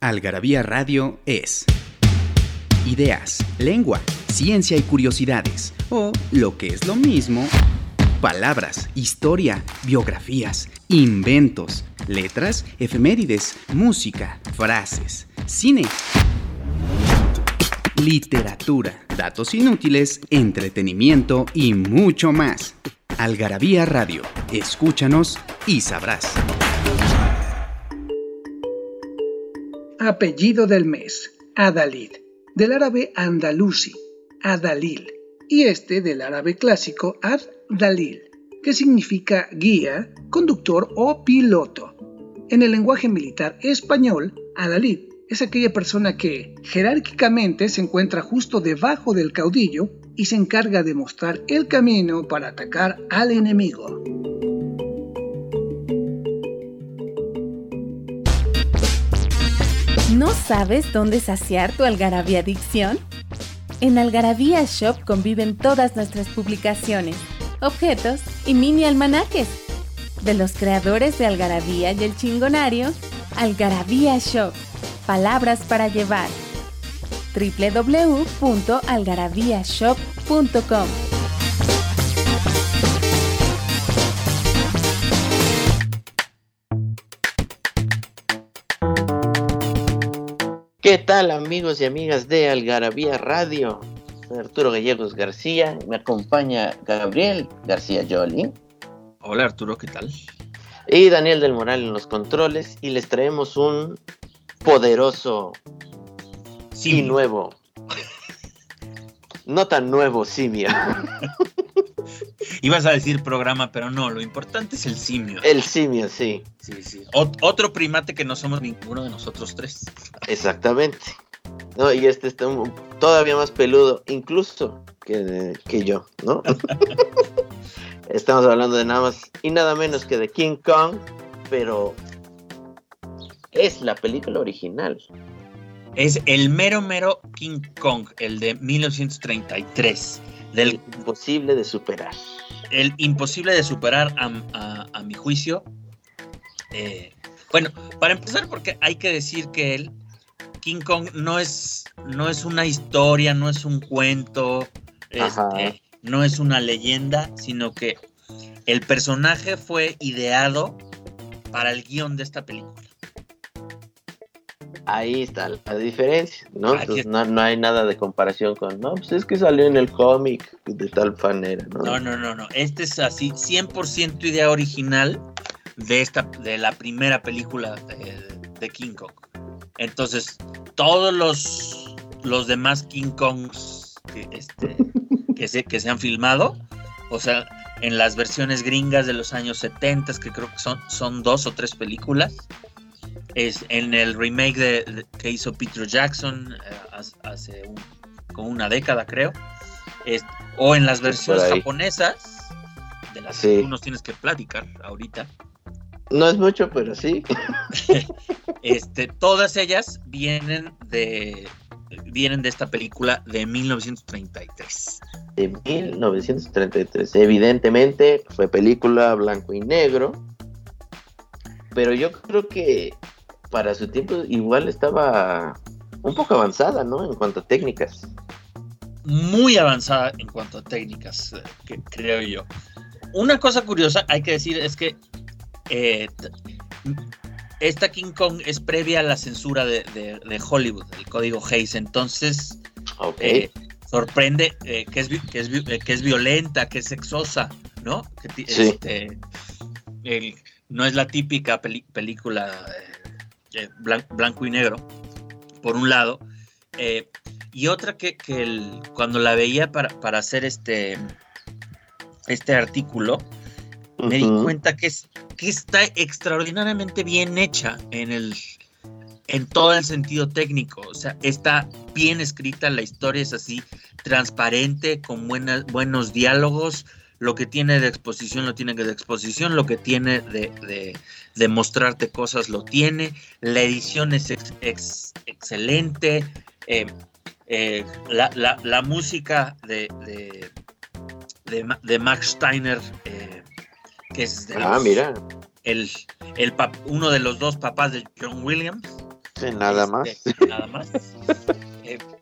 Algarabía Radio es ideas, lengua, ciencia y curiosidades, o lo que es lo mismo, palabras, historia, biografías, inventos, letras, efemérides, música, frases, cine, literatura, datos inútiles, entretenimiento y mucho más. Algarabía Radio, escúchanos y sabrás. Apellido del mes, Adalid, del árabe andalusi, Adalil, y este del árabe clásico Ad-Dalil, que significa guía, conductor o piloto. En el lenguaje militar español, Adalid es aquella persona que jerárquicamente se encuentra justo debajo del caudillo y se encarga de mostrar el camino para atacar al enemigo. Sabes dónde saciar tu algarabía adicción? En Algarabía Shop conviven todas nuestras publicaciones, objetos y mini almanaques. De los creadores de Algarabía y el Chingonario, Algarabía Shop Palabras para llevar. www.algarabíashop.com ¿Qué tal amigos y amigas de Algarabía Radio? Soy Arturo Gallegos García, me acompaña Gabriel García Jolly. Hola Arturo, ¿qué tal? Y Daniel del Moral en los controles y les traemos un poderoso y nuevo. No tan nuevo simio. Ibas a decir programa, pero no, lo importante es el simio. El simio, sí. Sí, sí. otro primate que no somos ninguno de nosotros tres. Exactamente. No, y este está todavía más peludo, incluso que, que yo, ¿no? Estamos hablando de nada más y nada menos que de King Kong, pero es la película original. Es el mero mero King Kong, el de 1933. Del imposible de superar. El imposible de superar a, mi juicio. Eh, bueno, para empezar, porque hay que decir que el King Kong no es, no es una historia, no es un cuento, este, no es una leyenda, sino que el personaje fue ideado para el guion de esta película. Ahí está la diferencia, ¿no? no, hay nada de comparación con, no, pues es que salió en el cómic de tal manera, ¿no? No, no, no, no. Este es así, 100% idea original de, esta, de la primera película de, King Kong. Entonces, todos los, los demás King Kongs que, este, que, se, que se han filmado, o sea, en las versiones gringas de los años 70, que creo que son, son dos o tres películas, es en el remake de, que hizo Peter Jackson eh, hace como una década, creo. o en las versiones japonesas, de las que tú nos tienes que platicar ahorita. No es mucho, pero sí. este, todas ellas vienen de vienen de esta película de 1933. De 1933. Evidentemente fue película blanco y negro. Pero yo creo que para su tiempo igual estaba un poco avanzada, ¿no? En cuanto a técnicas. Muy avanzada en cuanto a técnicas, eh, creo yo. Una cosa curiosa, hay que decir, es que eh, esta King Kong es previa a la censura de, Hollywood, el código Hayes. Entonces, eh, sorprende que, es, que, es, que, es, violenta, que es sexosa, ¿no? Este, no es la típica película eh, blanco, y negro, por un lado, eh, y otra que, cuando la veía para, hacer este, este artículo, me di cuenta que, es, que está extraordinariamente bien hecha en, el, en todo el sentido técnico. O sea, está bien escrita, la historia es así, transparente, con buenas, buenos diálogos, lo que tiene de exposición lo tiene de exposición, lo que tiene de, de, mostrarte cosas lo tiene, la edición es excelente, eh, eh, la, música de, de, Max Steiner, eh, que es ah, mira. El, el uno de los dos papás de John Williams, Sí, nada Este, más. Nada más.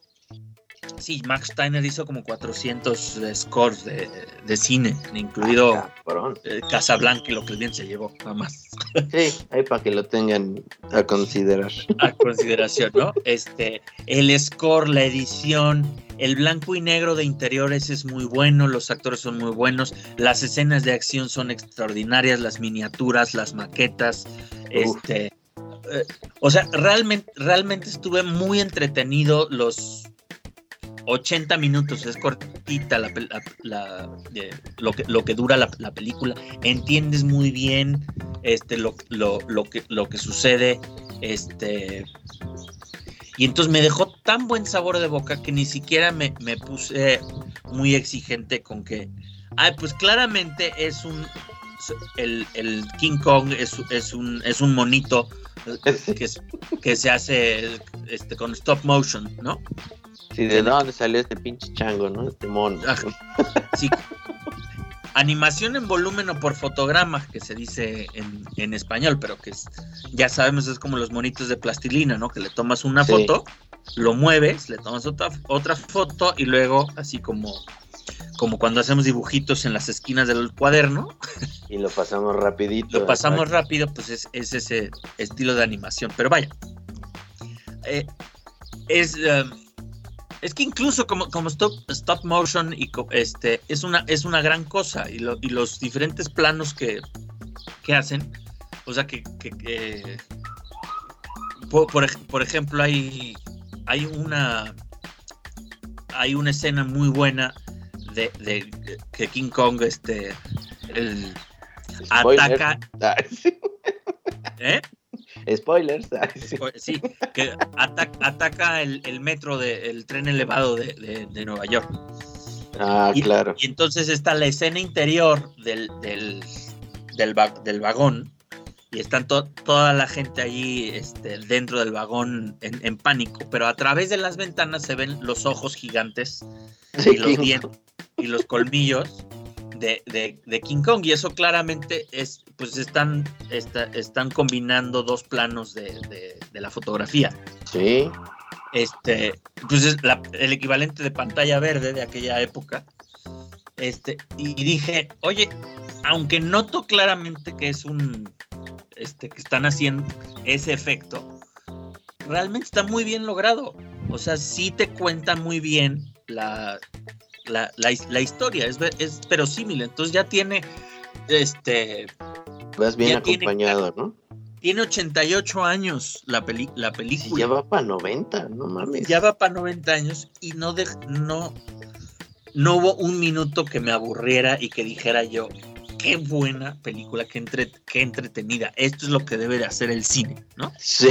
Eh, sí, Max Steiner hizo como 400 scores de, de cine, incluido Ah, eh, Casablanca y lo que el bien se llevó, nada más. Sí, ahí para que lo tengan a considerar. a consideración, ¿no? Este, el score, la edición, el blanco y negro de interiores es muy bueno, los actores son muy buenos, las escenas de acción son extraordinarias, las miniaturas, las maquetas, Uf. este, eh, o sea, realmente, realmente estuve muy entretenido los 80 minutos, es cortita la, la- la- lo, que, lo que dura la, la película, entiendes muy bien este, lo, lo, lo que, lo que sucede, este, y entonces me dejó tan buen sabor de boca que ni siquiera me, me puse muy exigente con que, ay, pues claramente es un, el, el King Kong es, es, un, es un monito que, que se hace este, con stop motion, ¿no? Sí, ¿de dónde salió este pinche chango, no? Este mono. Ah, Sí. Animación en volumen o por fotograma, que se dice en, en español, pero que es, ya sabemos es como los monitos de plastilina, ¿no? Que le tomas una Sí. foto, lo mueves, le tomas otra, otra foto y luego, así como, como cuando hacemos dibujitos en las esquinas del cuaderno, Y lo pasamos rapidito. lo pasamos ¿verdad? rápido, pues es, es ese estilo de animación. Pero vaya, eh, es, eh, es que incluso como, como stop, stop motion y este, es, una, es una gran cosa. Y, lo- y los diferentes planos que, que hacen, o sea, que, que- que- por, por ej- por ejemplo, hay, hay una hay una escena muy buena de, de que King Kong este el, ataca. ¿eh? Spoilers. sí. Que ata- ataca el, el metro, de, el tren elevado de, de- de Nueva York. Ah, Y- claro. Y entonces está la escena interior del, del, del, va- del vagón y están to- toda la gente allí este, dentro del vagón en, en pánico, pero a través de las ventanas se ven los ojos gigantes Sí, y los dientes y los colmillos de, de- de King Kong y eso claramente es pues están está- están combinando dos planos de, de- de la fotografía. Sí. este pues es la- el equivalente de pantalla verde de aquella época. Este y dije oye aunque noto claramente que es un este que están haciendo ese efecto realmente está muy bien logrado. O sea sí te cuenta muy bien la la, la his- la historia es, es verosímil entonces ya tiene este Vas bien Ya tiene- acompañado, ¿no? tiene 88 años la, peli, la Sí, película ya va para 90, no mames. ya va para 90 años y no, dej- no, no hubo un minuto que me aburriera y que dijera yo, qué buena película, qué, entre, qué entretenida. Esto es lo que debe de hacer el cine, ¿no? Sí.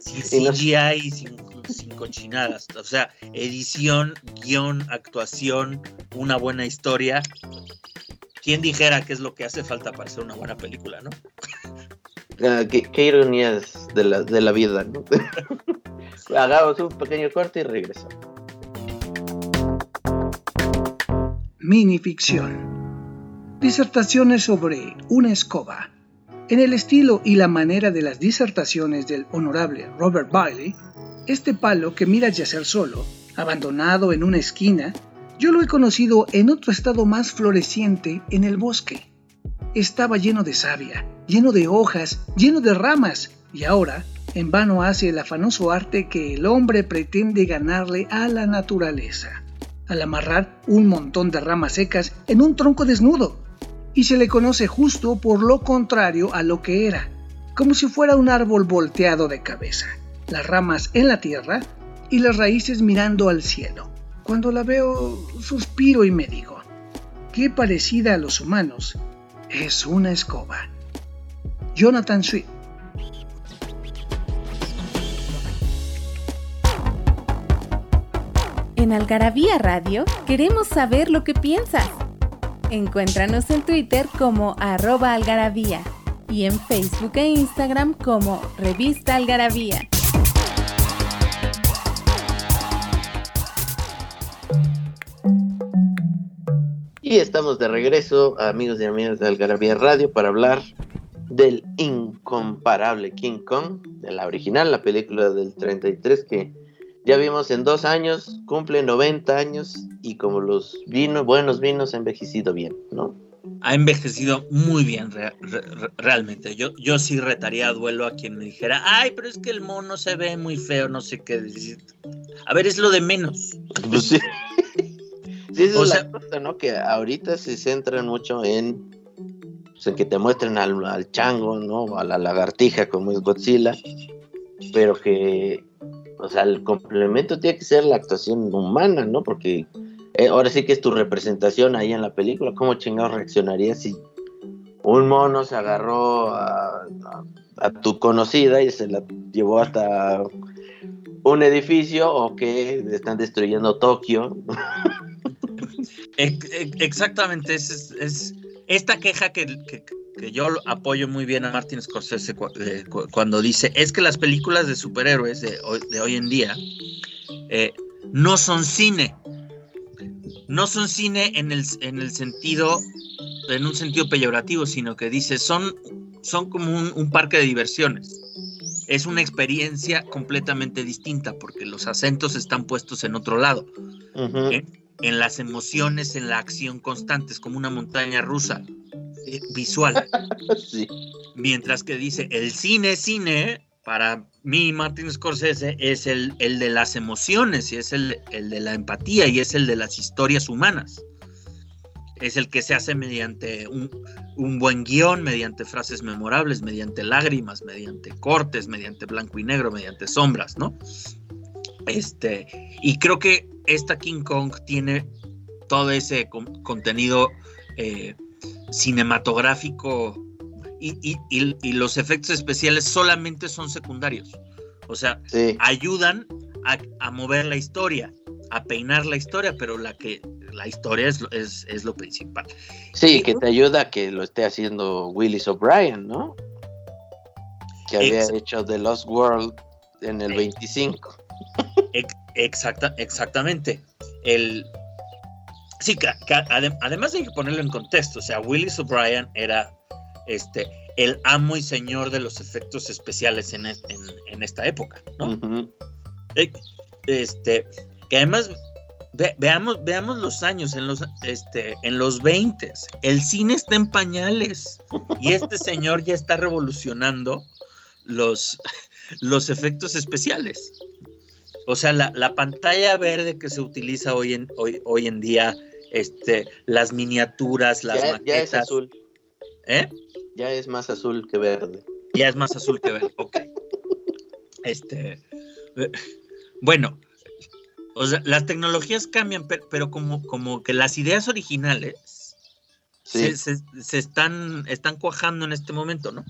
Sin Y no- CGI, sin, sin cochinadas. O sea, edición, guion, actuación, una buena historia. ¿Quién dijera qué es lo que hace falta para hacer una buena película, no? Ah, qué, qué ironías de la, de la vida, ¿no? Hagamos un pequeño corte y regresamos. Minificción. Disertaciones sobre una escoba. En el estilo y la manera de las disertaciones del honorable Robert Bailey, este palo que mira yacer solo, abandonado en una esquina, yo lo he conocido en otro estado más floreciente en el bosque. Estaba lleno de savia, lleno de hojas, lleno de ramas, y ahora en vano hace el afanoso arte que el hombre pretende ganarle a la naturaleza, al amarrar un montón de ramas secas en un tronco desnudo, y se le conoce justo por lo contrario a lo que era, como si fuera un árbol volteado de cabeza, las ramas en la tierra y las raíces mirando al cielo. Cuando la veo, suspiro y me digo, qué parecida a los humanos, es una escoba. Jonathan Swift En Algarabía Radio queremos saber lo que piensas. Encuéntranos en Twitter como arroba algarabía y en Facebook e Instagram como Revista Algarabía. Y estamos de regreso, amigos y amigas de Algarabía Radio, para hablar del incomparable King Kong, de la original, la película del 33 que ya vimos en dos años, cumple 90 años y como los vinos, buenos vinos, ha envejecido bien, ¿no? Ha envejecido muy bien, realmente. Yo, yo sí retaría a duelo a quien me dijera, ay, pero es que el mono se ve muy feo, no sé qué decir. A ver, es lo de menos. Pues sí. Sí, es la cosa, ¿no? Que ahorita se centran mucho en, pues, en que te muestren al, al chango, ¿no? A la lagartija como es Godzilla, pero que o sea, el complemento tiene que ser la actuación humana, ¿no? Porque eh, ahora sí que es tu representación ahí en la película. ¿Cómo chingados reaccionaría si un mono se agarró a, tu conocida y se la llevó hasta un edificio o que están destruyendo Tokio? Exactamente, es, es, esta queja que, que yo apoyo muy bien a Martin Scorsese eh, cuando dice, es que las películas de superhéroes de hoy, en día eh, no son cine. No son cine en el, en el sentido, en un sentido peyorativo, sino que dice, son, son como un, parque de diversiones. Es una experiencia completamente distinta porque los acentos están puestos en otro lado. En las emociones, en la acción constante, es como una montaña rusa eh, visual. Mientras que dice, el cine, cine, para mí, Martin Scorsese, es el, el de las emociones y es el, el, de la empatía y es el de las historias humanas. Es el que se hace mediante un, un buen guion, mediante frases memorables, mediante lágrimas, mediante cortes, mediante blanco y negro, mediante sombras, ¿no? Este, y creo que esta King Kong tiene todo ese contenido eh, cinematográfico y, los efectos especiales solamente son secundarios. O sea, ayudan a, mover la historia, a peinar la historia, pero la que la historia es, es, lo principal. Sí, que te ayuda a que lo esté haciendo Willis O'Brien, ¿no? Que había hecho The Lost World en el 25. Exacta, exactamente. El, Sí, además hay que ponerlo en contexto, o sea, Willis O'Brien era este, el amo y señor de los efectos especiales en, esta época, ¿no? Eh, este, que además, veamos, veamos los años, en los, este, en los 20, el cine está en pañales y este señor ya está revolucionando los, los efectos especiales. O sea, la, la, pantalla verde que se utiliza hoy en, hoy, hoy en día este, las miniaturas, las ya, Ya es azul. ¿Eh? Ya es más azul que verde. Ya es más azul que verde, ok. Este, eh, bueno, o sea, las tecnologías cambian, pero, como, como que las ideas originales se, están, están cuajando en este momento, ¿no?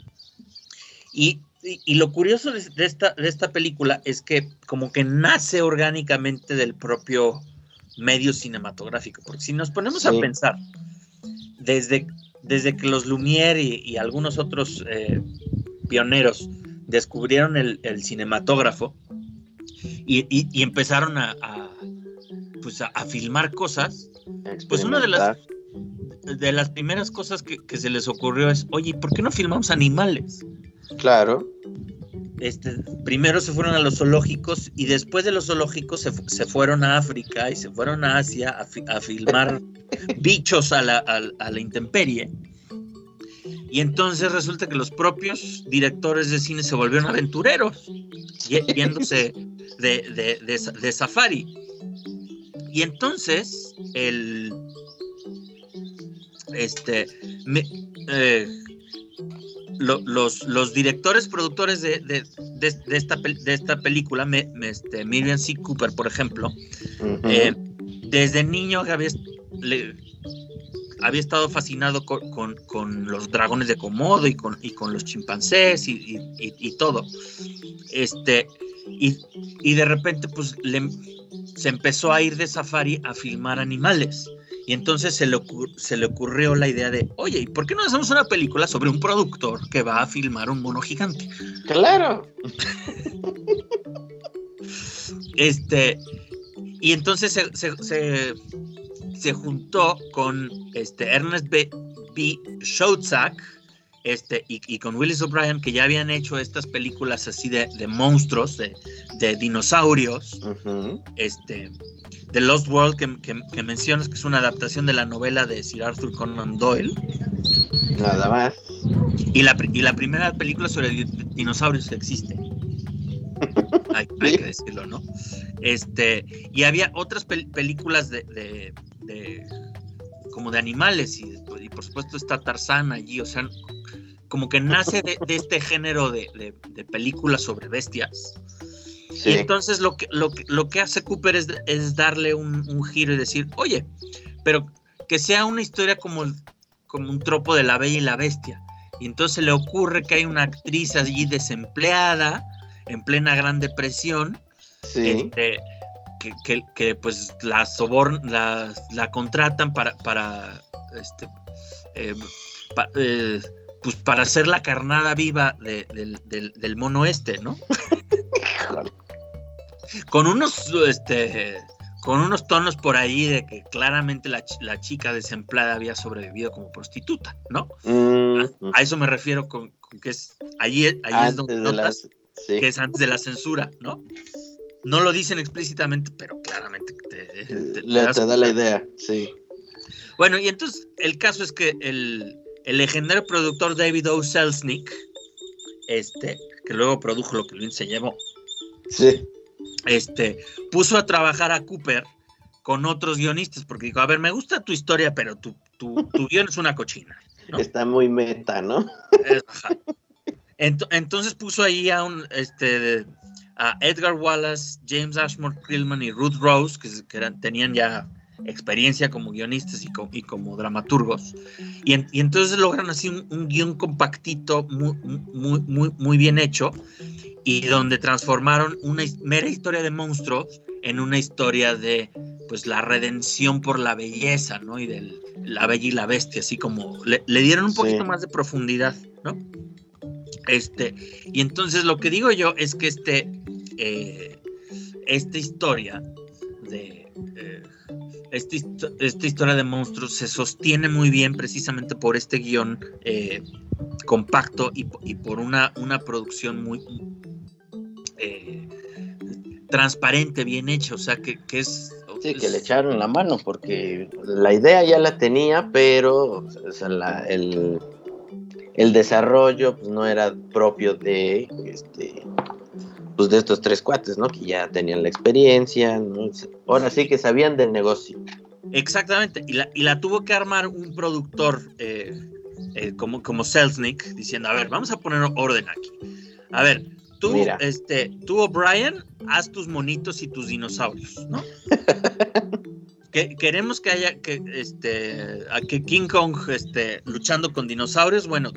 Y, lo curioso de, esta, de esta película es que como que nace orgánicamente del propio medio cinematográfico. Porque si nos ponemos a pensar, desde, desde que los Lumière y, algunos otros eh, pioneros descubrieron el, cinematógrafo y, empezaron a, pues a, filmar cosas, pues una de las, de las primeras cosas que, que se les ocurrió es, oye, ¿por qué no filmamos animales? Claro. Este, primero se fueron a los zoológicos y después de los zoológicos se, fueron a África y se fueron a Asia a, filmar bichos a la, intemperie. Y entonces resulta que los propios directores de cine se volvieron aventureros, viéndose de, safari. Y entonces el este eh, los, los, directores, productores de, esta, de esta película, me, este, Miriam C. Cooper, por ejemplo, eh, desde niño había, había estado fascinado con, los dragones de Komodo y con, y con los chimpancés y, todo. Este, y, de repente, pues se empezó a ir de safari a filmar animales. Y entonces se le, se le ocurrió la idea de, oye, ¿y por qué no hacemos una película sobre un productor que va a filmar un mono gigante? Claro. este, y entonces se, se, juntó con este Ernest B. B. este, y, con Willis O'Brien, que ya habían hecho estas películas así de, monstruos, de, dinosaurios, este, The Lost World que, mencionas, que es una adaptación de la novela de Sir Arthur Conan Doyle. Nada más. Y la, y la primera película sobre dinosaurios que existe. hay, que decirlo, ¿no? Este, y había otras películas de, como de animales y, por supuesto está Tarzán allí, o sea, como que nace de, este género de, películas sobre bestias. Y entonces lo que, lo, lo que hace Cooper es, es darle un, giro y decir, oye, pero que sea una historia como, como un tropo de la bella y la bestia. Y entonces le ocurre que hay una actriz allí desempleada, en plena Gran Depresión, este, que, que, pues la, sobor la, la contratan para, para este, eh, eh, pues para hacer la carnada viva del, mono este, ¿no? con unos, este, con unos tonos por ahí de que claramente la, chica desempleada había sobrevivido como prostituta, ¿no? a, eso me refiero con, que es, ahí, es donde notas que es antes de la censura, ¿no? No lo dicen explícitamente, pero claramente te, te, Le, da la idea, sí. Bueno, y entonces el caso es que el, el legendario productor David O. Selznick, este, que luego produjo lo que Luis se llevó, sí. este, puso a trabajar a Cooper con otros guionistas, porque dijo, a ver, me gusta tu historia, pero tu, tu, guion es una cochina. Está muy meta, ¿no? entonces puso ahí a un, este, a Edgar Wallace, James Ashmore Krillman y Ruth Rose, que, que eran, tenían ya experiencia como guionistas y, como dramaturgos. Y, entonces logran así un, guion compactito, muy, muy, muy, muy bien hecho, y donde transformaron una mera historia de monstruos en una historia de pues la redención por la belleza, ¿no? Y de la bella y la bestia, así como le, dieron un poquito más de profundidad, ¿no? Este, y entonces lo que digo yo es que este, eh, esta historia de eh, esta, esta, historia de monstruos se sostiene muy bien precisamente por este guion eh, compacto y, por una, una producción muy eh, transparente, bien hecha, o sea, que, es... Sí, que le echaron la mano, porque la idea ya la tenía, pero el, el, desarrollo pues, no era propio de este, pues, de estos tres cuates, ¿no? Que ya tenían la experiencia, ahora sí que sabían del negocio. Exactamente, y la, y la tuvo que armar un productor eh, eh, como, como Selznick, diciendo, a ver, vamos a poner orden aquí. A ver, tú, este, tú O'Brien, haz tus monitos y tus dinosaurios, ¿no? que, queremos que haya que este a que King Kong esté luchando con dinosaurios, bueno,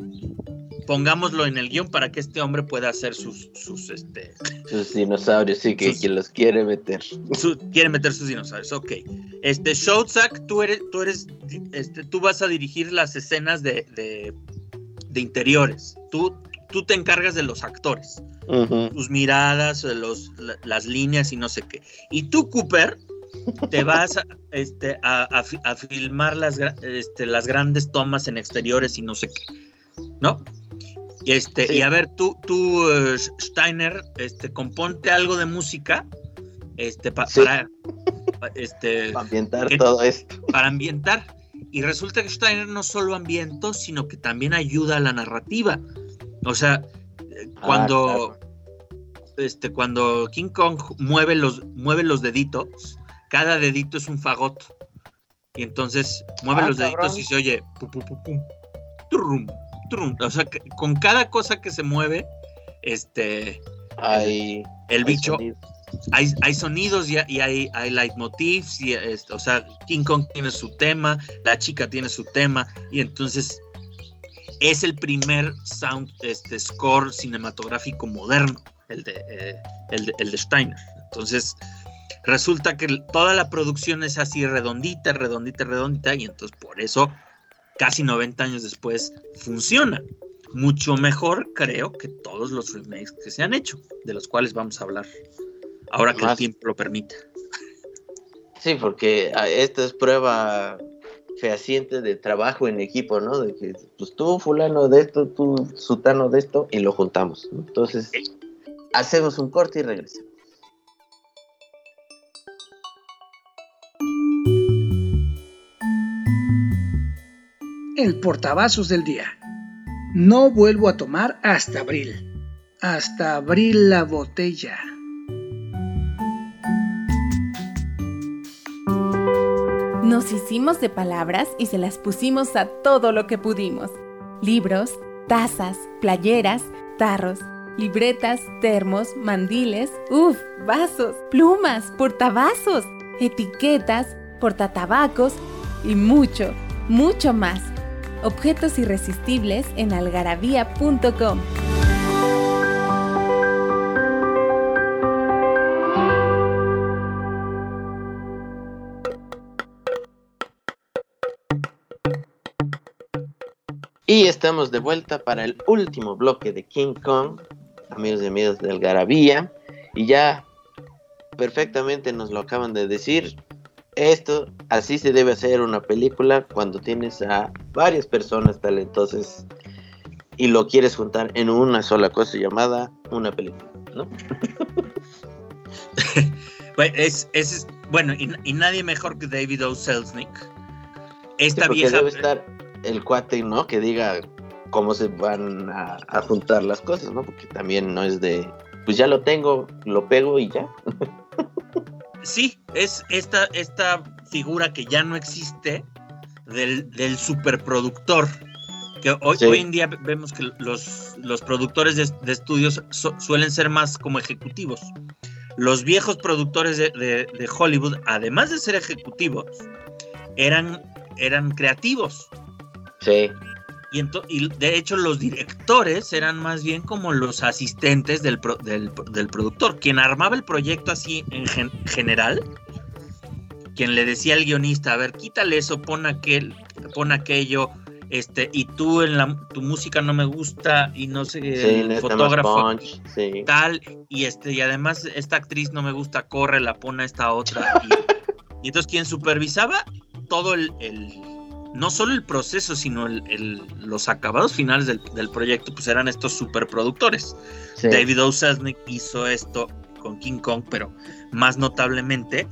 pongámoslo en el guion para que este hombre pueda hacer sus, sus, este, sus dinosaurios, sí, que, los quiere meter. quiere meter sus dinosaurios, ok. Este, Showzak, tú eres, tú eres, este, tú vas a dirigir las escenas de, de, interiores. Tú, tú te encargas de los actores, tus miradas, los, las líneas y no sé qué. Y tú, Cooper, te vas a, este, a, a, filmar las, este, las grandes tomas en exteriores y no sé qué, ¿no? Este, Y a ver, tú, tú eh, Steiner, este, componte algo de música este, para, este, ambientar todo esto. Para ambientar. Y resulta que Steiner no solo ambientó, sino que también ayuda a la narrativa. O sea, ah, cuando, este, cuando King Kong mueve los, mueve los deditos, cada dedito es un fagot. Y entonces mueve ah, los deditos y se oye pum, pum, pum, pum, o sea, con cada cosa que se mueve, este, hay, el bicho, hay, sonidos y, hay, hay leitmotivs, y, este, o sea, King Kong tiene su tema, la chica tiene su tema, y entonces es el primer sound, este, score cinematográfico moderno, el de, eh, el de, el de Steiner. Entonces, resulta que toda la producción es así redondita, redondita, redondita, y entonces por eso casi 90 años después, funciona. Mucho mejor, creo, que todos los remakes que se han hecho, de los cuales vamos a hablar ahora que el tiempo lo permita. Sí, porque ah, esta es prueba fehaciente de trabajo en equipo, ¿no? De que, pues tú fulano de esto, tú sutano de esto, y lo juntamos. Entonces, hacemos un corte y regresamos. El portavasos del día. No vuelvo a tomar hasta abril. Hasta abril la botella. Nos hicimos de palabras y se las pusimos a todo lo que pudimos. Libros, tazas, playeras, tarros, libretas, termos, mandiles, uff, vasos, plumas, portavasos, etiquetas, portatabacos y mucho, mucho más. Objetos irresistibles en algarabía.com. Y estamos de vuelta para el último bloque de King Kong, amigos y amigas del Garabía. Y ya perfectamente nos lo acaban de decir. Esto, así se debe hacer una película cuando tienes a varias personas talentosas y lo quieres juntar en una sola cosa llamada una película, ¿no? es, es, bueno, y, nadie mejor que David O. Selznick. Esta Sí, vieja. debe estar el cuate, ¿no? Que diga cómo se van a, a juntar las cosas, ¿no? Porque también no es de, pues ya lo tengo, lo pego y ya. Sí, es esta, esta figura que ya no existe del, del superproductor. Que hoy, Sí. hoy en día vemos que los, los productores de, de estudios su- suelen ser más como ejecutivos. Los viejos productores de, de- de Hollywood, además de ser ejecutivos, eran, eran creativos. Sí, Y, ento- y de hecho los directores eran más bien como los asistentes del, pro- del, del productor, quien armaba el proyecto así en gen- general, quien le decía al guionista, a ver, quítale eso, pon aquel, pon aquello, este, y tú en la tu música no me gusta, y no sé, sí, el fotógrafo punch, sí. tal, y este, y además esta actriz no me gusta, corre, la pone a esta otra. Y, y entonces quien supervisaba todo el, el- no solo el proceso, sino el- el- los acabados finales del, del proyecto, pues eran estos superproductores. sí. David O. Selznick hizo esto con King Kong, pero más notablemente,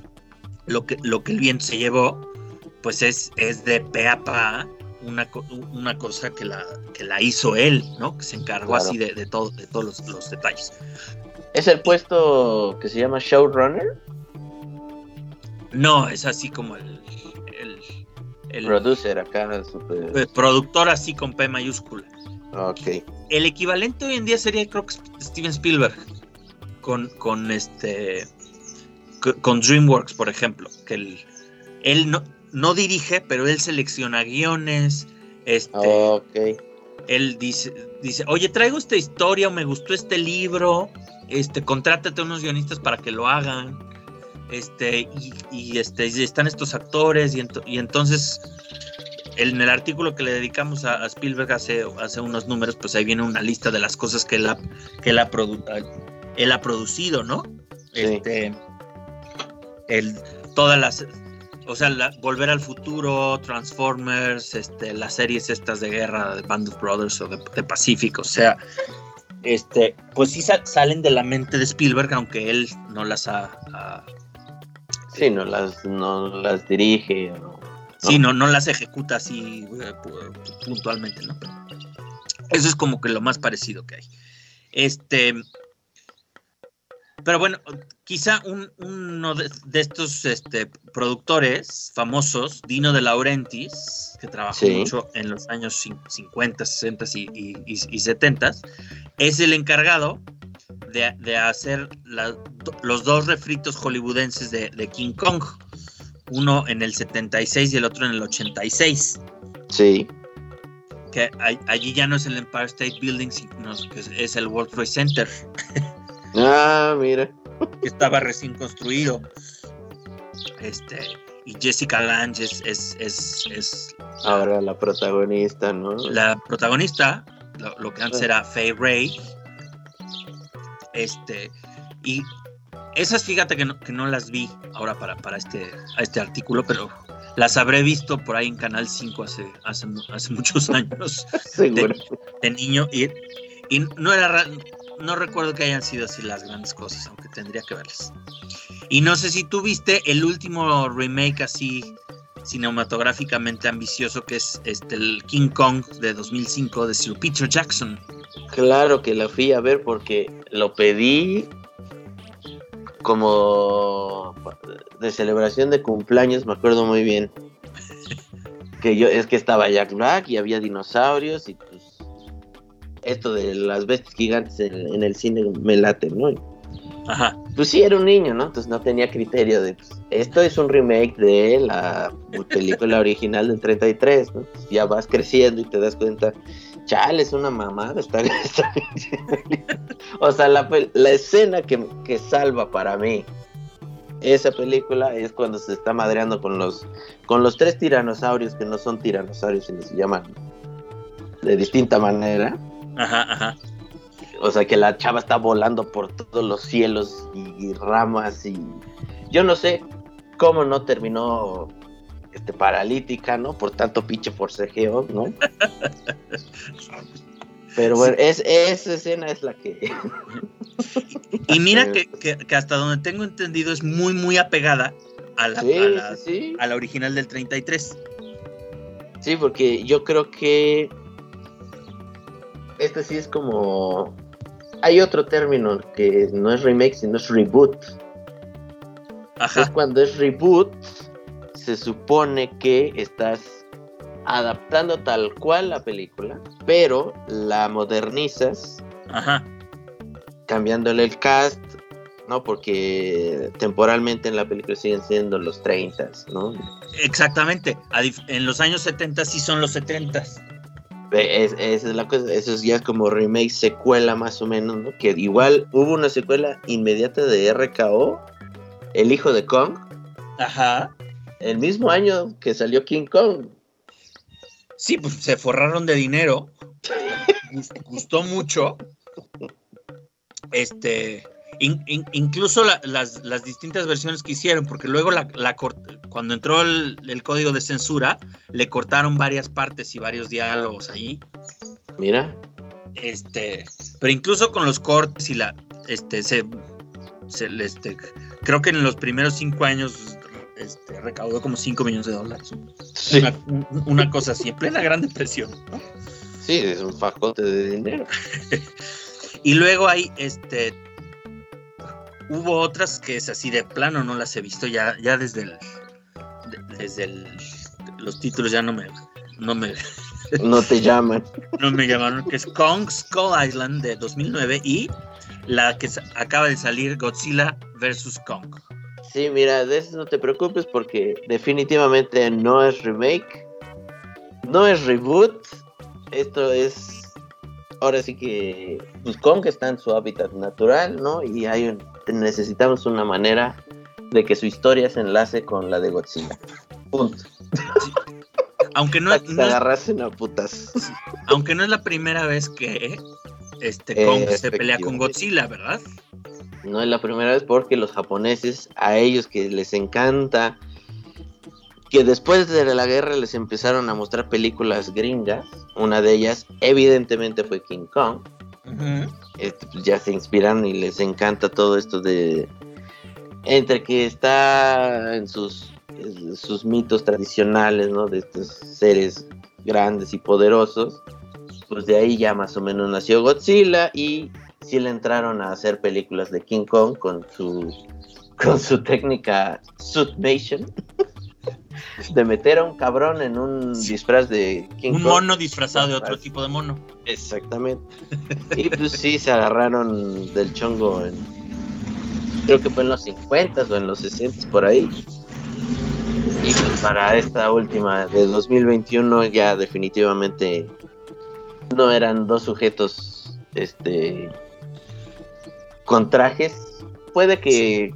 lo que, lo que el viento se llevó, pues es, es de pe a pa una, una cosa que la, que la hizo él, ¿no? Que se encargó Claro. así de, de, todo, de todos los, los detalles. ¿Es el puesto que se llama showrunner? No, es así como el, el- Producer acá, super... el productor así con P mayúscula. Ok, El equivalente hoy en día sería creo que Steven Spielberg con, con este co- con DreamWorks, por ejemplo, que él, él no, no dirige, pero él selecciona guiones, este, ok. él dice, dice, oye, traigo esta historia, o me gustó este libro, este, contrátate unos guionistas para que lo hagan, este, y, y, este, y están estos actores, y, ento- y entonces en el artículo que le dedicamos a, a Spielberg hace, hace unos números, pues ahí viene una lista de las cosas que él ha, que él ha, produ- él ha producido, ¿no? Sí. Este, el, todas las, o sea, la- Volver al Futuro, Transformers, este, las series estas de guerra de Band of Brothers o de, de Pacific, o sea, este, pues sí sa- salen de la mente de Spielberg, aunque él no las ha, ha- Sí, no las, no las dirige. o- sí, no, no las ejecuta así eh, pu- puntualmente, ¿no? Pero eso es como que lo más parecido que hay. Este, pero bueno, quizá un- uno de, de estos este, productores famosos, Dino de Laurentiis, que trabajó Sí. mucho en los años cin- 50, 60 y, y, y 70, es el encargado de, de hacer la- los dos refritos hollywoodenses de, de King Kong, uno en el 76 y el otro en el 86 Sí, que allí ya no es el Empire State Building, sino que es, es el World Trade Center, ah, mira. que estaba recién construido. Este, y Jessica Lange es, es, es, es Ahora la protagonista, ¿no? la protagonista, lo, lo que antes era Faye Ray. Este, y esas fíjate que no, que no las vi ahora para, para este, este artículo, pero las habré visto por ahí en Canal 5 hace, hace, hace muchos años. De, niño. Y, y no era no recuerdo que hayan sido así las grandes cosas, aunque tendría que verlas. Y no sé si tú viste el último remake así cinematográficamente ambicioso que es este el King Kong de 2005 de Sir Peter Jackson. Claro que la fui a ver porque lo pedí como de celebración de cumpleaños, me acuerdo muy bien. Que yo es que estaba Jack Black y había dinosaurios y pues esto de las bestias gigantes en, el cine me late, ¿no? Ajá. Pues sí, era un niño, ¿no? Entonces no tenía criterio de, pues, esto es un remake de la película original del 33, ¿no? ya vas creciendo y te das cuenta, chale, es una mamada esta, O sea, la, escena que, que, salva para mí esa película es cuando se está madreando con los, con los tres tiranosaurios que no son tiranosaurios, sino se llaman de distinta manera. Ajá, ajá. O sea, que la chava está volando por todos los cielos y, ramas y... Yo no sé cómo no terminó este, paralítica, ¿no? Por tanto pinche forcejeo, ¿no? Pero bueno, es, esa escena es la que... y mira que, que, hasta donde tengo entendido es muy, muy apegada a la, a la original del 33. Sí, porque yo creo que este sí es como. Hay otro término que no es remake, sino es reboot. Ajá. Es cuando es reboot, se supone que estás adaptando tal cual la película, pero la modernizas. Ajá. Cambiándole el cast, ¿no? Porque temporalmente en la película siguen siendo los 30, ¿no? Exactamente. En los años 70 sí son los 70. Es, esa es la cosa, eso es ya como remake, secuela más o menos, ¿no? Que igual hubo una secuela inmediata de RKO, El Hijo de Kong. Ajá. El mismo año que salió King Kong. Sí, pues se forraron de dinero. Gustó mucho. Este incluso las, distintas versiones que hicieron, porque luego la, cuando entró el, código de censura, le cortaron varias partes y varios diálogos ahí. Mira. Este, pero incluso con los cortes y la, este, se, este, creo que en los primeros cinco años este, recaudó como 5 millones de dólares. Una, cosa así, en plena gran depresión. Sí, es un fajote de dinero. y luego hay este hubo otras que es así de plano, no las he visto ya, ya desde el, desde el, los títulos ya no me, no me, no te llaman, no me llamaron, que es Kong Skull Island de 2009 y la que acaba de salir Godzilla vs Kong. Sí, mira, de eso no te preocupes porque definitivamente no es remake, no es reboot, esto es ahora sí que pues Kong está en su hábitat natural, ¿no? Y hay un, necesitamos una manera de que su historia se enlace con la de Godzilla. Punto. Aunque no, no putas. Aunque no es la primera vez que este Kong se pelea con Godzilla, ¿verdad? No es la primera vez porque los japoneses, a ellos que les encanta, que después de la guerra les empezaron a mostrar películas gringas, una de ellas evidentemente fue King Kong, este, pues, ya se inspiran y les encanta todo esto de entre que está en sus, sus mitos tradicionales, ¿no? De estos seres grandes y poderosos, pues de ahí ya más o menos nació Godzilla y sí le entraron a hacer películas de King Kong con su con su técnica Suitmation de meter a un cabrón en un disfraz de King Un mono disfrazado de otro tipo de mono. Exactamente. y pues sí, se agarraron del chongo en. Creo que fue en los 50 o en los 60 por ahí. Y pues para esta última de 2021 ya definitivamente no eran dos sujetos este con trajes. Puede que,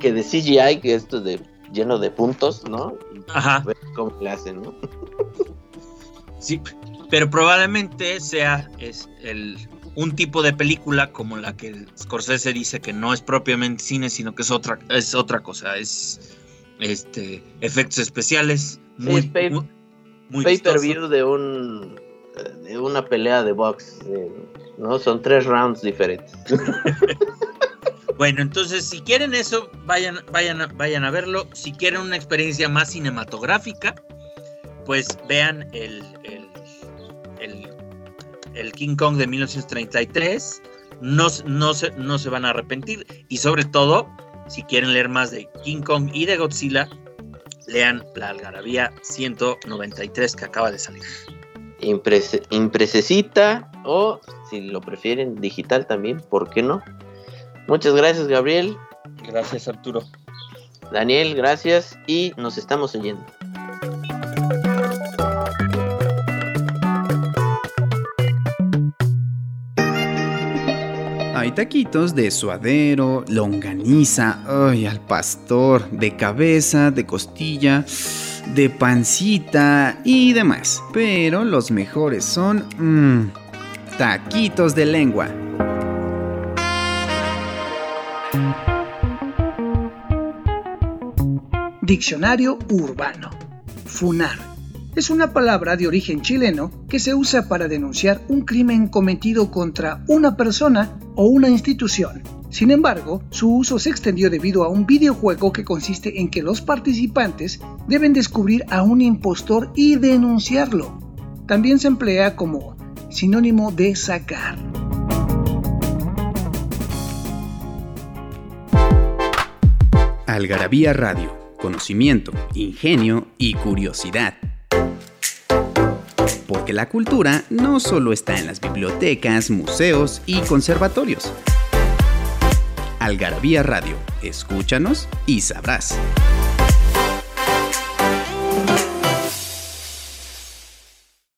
que de CGI, que esto de lleno de puntos, ¿no? Ajá. cómo le hacen, ¿no? sí, pero probablemente sea es el, un tipo de película como la que Scorsese dice que no es propiamente cine, sino que es otra, es otra cosa. Es, este, efectos especiales. Muy, pay, per view de un de una pelea de box, eh, ¿no? Son tres rounds diferentes. bueno, entonces si quieren eso, vayan, vayan, vayan a verlo. Si quieren una experiencia más cinematográfica, pues vean el, el, King Kong de 1933. No, no, se, no se van a arrepentir. Y sobre todo, si quieren leer más de King Kong y de Godzilla, lean La Algarabía 193 que acaba de salir. Impresecita o si lo prefieren digital también, ¿por qué no? Muchas gracias Gabriel. Gracias Arturo. Daniel, gracias y nos estamos oyendo. Hay taquitos de suadero, longaniza, ay, al pastor, de cabeza, de costilla, de pancita y demás. Pero los mejores son mmm, taquitos de lengua. Diccionario urbano. Funar es una palabra de origen chileno que se usa para denunciar un crimen cometido contra una persona o una institución. Sin embargo, su uso se extendió debido a un videojuego que consiste en que los participantes deben descubrir a un impostor y denunciarlo. También se emplea como sinónimo de sacar. Algarabía Radio, conocimiento, ingenio y curiosidad porque la cultura no solo está en las bibliotecas, museos y conservatorios. Algarabía Radio, escúchanos y sabrás.